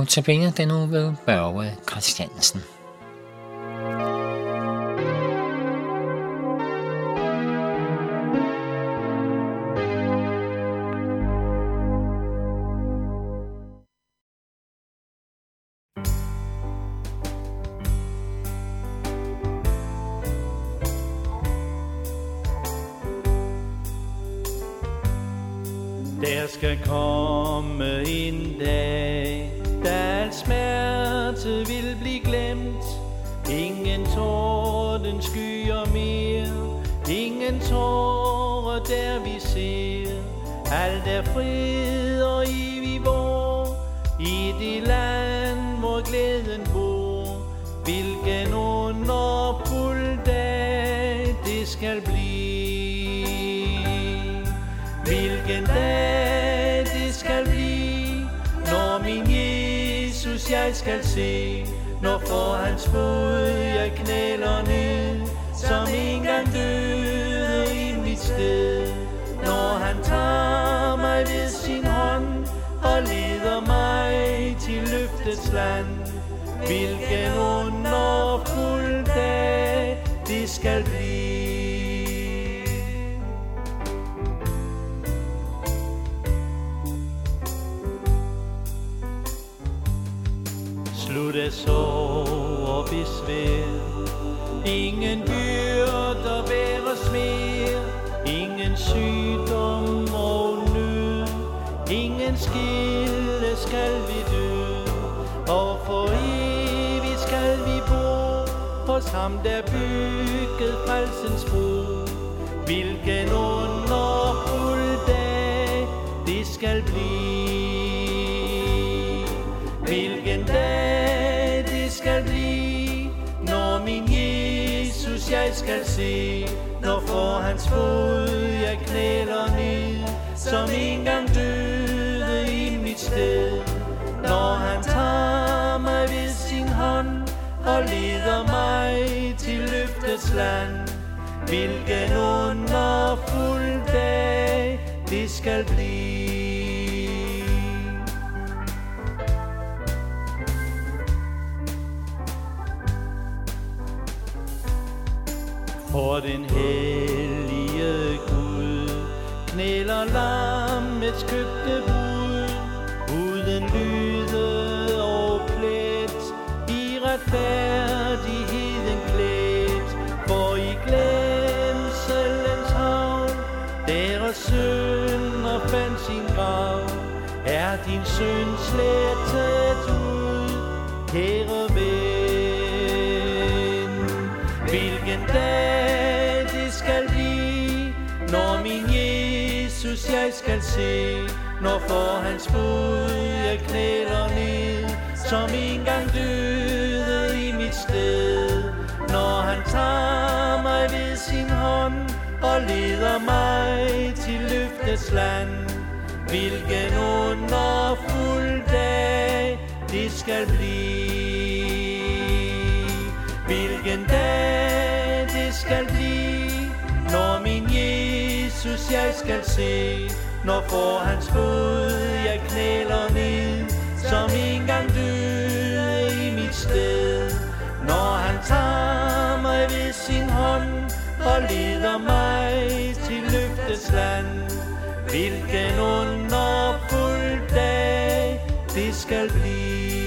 Notabene tilbage den uge Børge Christiansen. Der skal komme en dag, da al smerte vil blive glemt. Ingen torden skyer mere, ingen tårer der vi ser. Alt er fred og evig vor, i det land hvor glæden bor. Hvilken underfuld dag det skal blive. Hvilken dag jeg skal se, når for hans fod jeg knæler ned, som engang døde i mit sted. Når han tager mig ved sin hånd og leder mig til løftets land, hvilken underfuld dag det skal blive. Slutte så sorg og besvær. Ingen byrder bæres mere Ingen sygdom og nød. Ingen skille skal vi dø. Og for evigt skal vi bo Hos ham der bygget frelsens bro Hvilken underfuld dag det skal blive. Hvilken dag skal se, når for hans fod jeg knæler ned, som engang døde i mit sted. Når han tager mig ved sin hånd og leder mig til løftets land, hvilken underfuld dag det skal blive. For den hellige Gud knæler lammets købte bud, uden lyde og plet, i retfærdigheden klædt, for i glemselens havn, deres synder fandt sin grav, er din søn slettet. Jesus jeg skal se, når for hans fod jeg knæler ned, som engang døde i mit sted. Når han tager mig ved sin hånd og leder mig til løftets land, hvilken underfuld dag det skal blive. Hvilken dag det skal blive, Jesus jeg skal se, når for hans fod jeg knæler ned, som engang døde i mit sted. Når han tager mig ved sin hånd og leder mig til løftets land, hvilken underfuld dag det skal blive.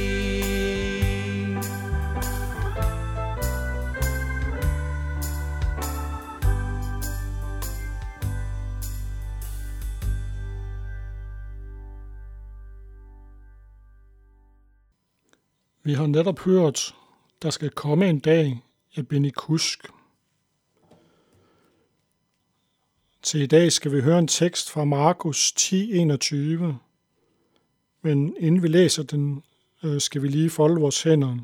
Vi har netop hørt, der skal komme en dag af Benny Kusk. Til i dag skal vi høre en tekst fra Markus 10:21. Men inden vi læser den, øh, skal vi lige folde vores hænder.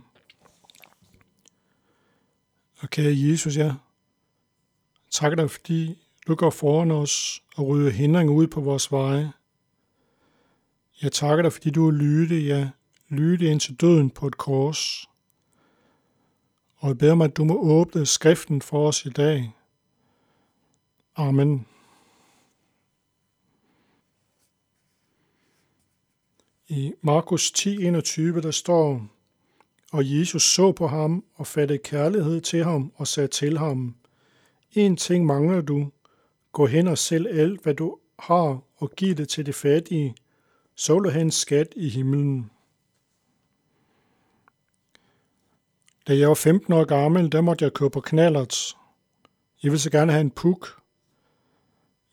Og kære Jesus, jeg takker dig, fordi du går foran os og rydder hindringer ud på vores veje. Jeg takker dig, fordi du er lydig, ja, lydig indtil døden på et kors. Og jeg beder mig, at du må åbne skriften for os i dag. Amen. I Markus 10:21 der står, og Jesus så på ham og fattede kærlighed til ham og sagde til ham, En ting mangler du, gå hen og sælg alt, hvad du har, og giv det til de fattige, så vil du have en skat i himlen. Da jeg var 15 år gammel, der måtte jeg køre på knallert. Jeg ville så gerne have en puk.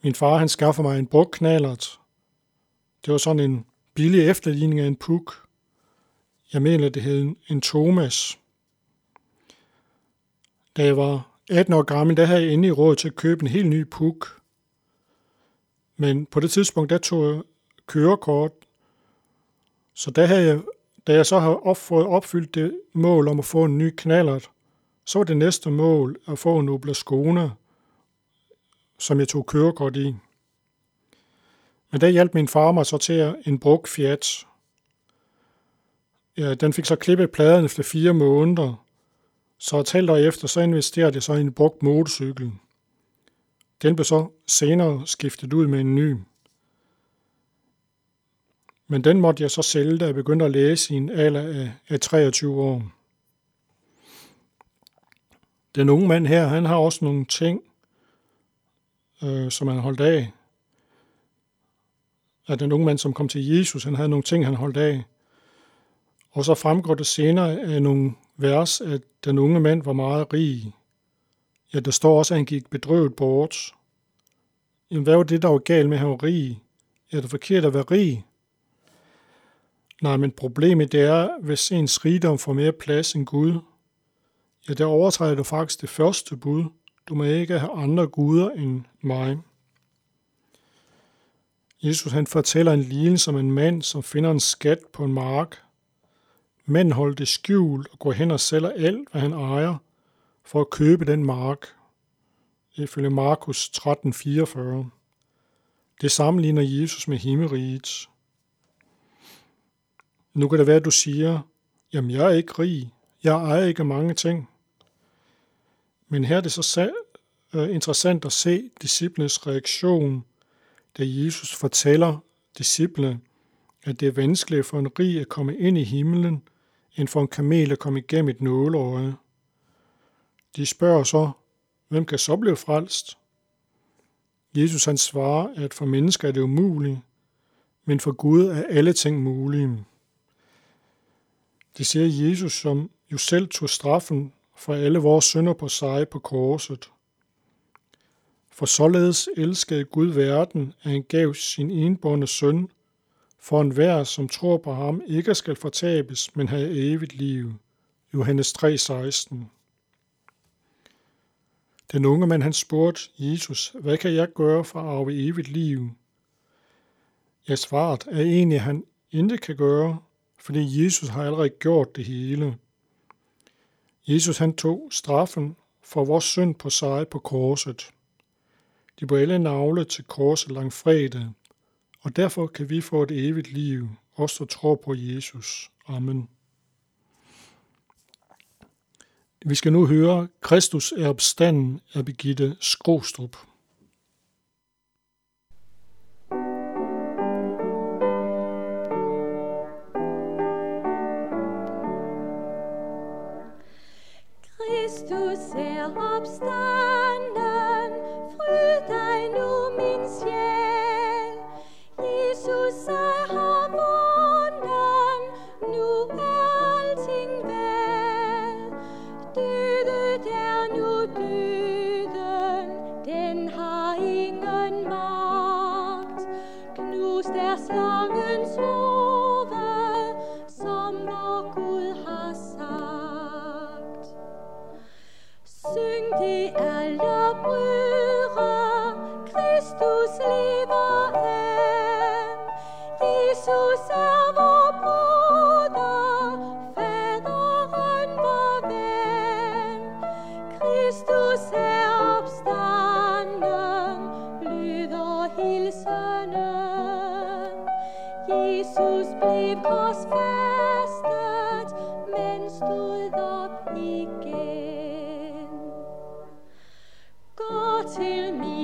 Min far han skaffer mig en brugt knallert. Det var sådan en billig efterligning af en puk. Jeg mener, det hed en Thomas. Da jeg var 18 år gammel, der havde jeg endelig råd til at købe en helt ny puk. Men på det tidspunkt, der tog jeg kørekort, så der havde jeg, da jeg så har fået opfyldt det mål om at få en ny knallert, så var det næste mål at få en Opel Skone, som jeg tog kørekort i. Men der hjalp min far mig så til en brugt Fiat. Ja, den fik så klippet pladen efter fire måneder, så et halvt år efter, så investerede jeg så i en brugt motorcykel. Den blev så senere skiftet ud med en ny. Men den måtte jeg så sælge, da jeg begyndte at læse i en alder af, 23 år. Den unge mand her, han har også nogle ting, øh, som han holdt af. At den unge mand, som kom til Jesus, han havde nogle ting, han holdt af. Og så fremgår det senere af nogle vers, at den unge mand var meget rig. Ja, der står også, at han gik bedrøvet bort. Jamen, hvad var det, der var galt med, at han var rig? Er det forkert at være rig? Nej, men problemet det er, hvis ens rigdom får mere plads end Gud, ja, der overtræder du faktisk det første bud. Du må ikke have andre guder end mig. Jesus han fortæller en lignelse om en mand, som finder en skat på en mark. Manden holder det skjult og går hen og sælger alt, hvad han ejer, for at købe den mark. Ifølge Markus 13:44. Det sammenligner Jesus med himmeriget. Nu kan det være, at du siger, jamen jeg er ikke rig, jeg ejer ikke mange ting. Men her er det så øh, interessant at se disciplenes reaktion, da Jesus fortæller disciplene, at det er vanskeligt for en rig at komme ind i himlen, end for en kamel at komme igennem et nåleøje. De spørger så, hvem kan så blive frelst? Jesus han svarer, at for mennesker er det umuligt, men for Gud er alle ting mulige. Det siger Jesus, som jo selv tog straffen for alle vores synder på sig på korset. For således elskede Gud verden, at han gav sin enbårne søn, for en hver, som tror på ham, ikke skal fortabes, men have evigt liv. Johannes 3:16. Den unge mand han spurgte Jesus, hvad kan jeg gøre for at arve evigt liv? Jeg svaret er egentlig, at han intet kan gøre, fordi Jesus har allerede gjort det hele. Jesus han tog straffen for vores synd på sig på korset. De blev alle navle til korset langfredag, og derfor kan vi få et evigt liv, os der tror på Jesus. Amen. Vi skal nu høre Kristus er opstanden af Begitte Skrostrup. Kristus er Kristus lever hen. Jesus er vor broder, faderen vor ven. Kristus er opstanden, lyder hilsenen. Jesus blev korsfæstet, men stod op igen. Gå til mig.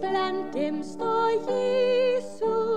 Blandt dem står Jesus,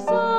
skal